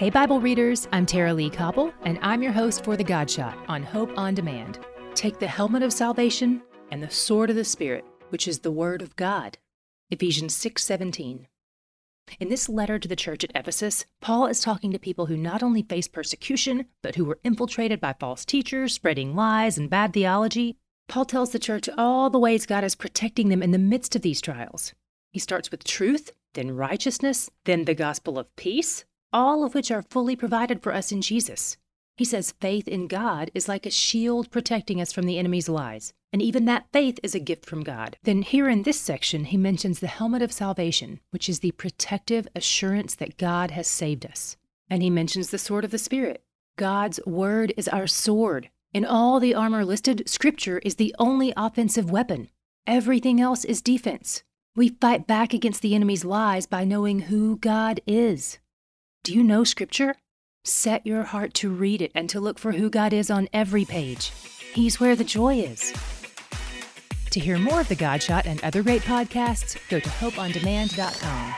Hey, Bible readers, I'm Tara-Leigh Cobble, and I'm your host for The God Shot on Hope on Demand. Take the helmet of salvation and the sword of the Spirit, which is the Word of God. Ephesians 6:17. In this letter to the church at Ephesus, Paul is talking to people who not only face persecution, but who were infiltrated by false teachers, spreading lies and bad theology. Paul tells the church all the ways God is protecting them in the midst of these trials. He starts with truth, then righteousness, then the gospel of peace, all of which are fully provided for us in Jesus. He says faith in God is like a shield protecting us from the enemy's lies, and even that faith is a gift from God. Then, here in this section, he mentions the helmet of salvation, which is the protective assurance that God has saved us. And he mentions the sword of the Spirit. God's word is our sword. In all the armor listed, Scripture is the only offensive weapon. Everything else is defense. We fight back against the enemy's lies by knowing who God is. Do you know Scripture? Set your heart to read it and to look for who God is on every page. He's where the joy is. To hear more of The God Shot and other great podcasts, go to hopeondemand.com.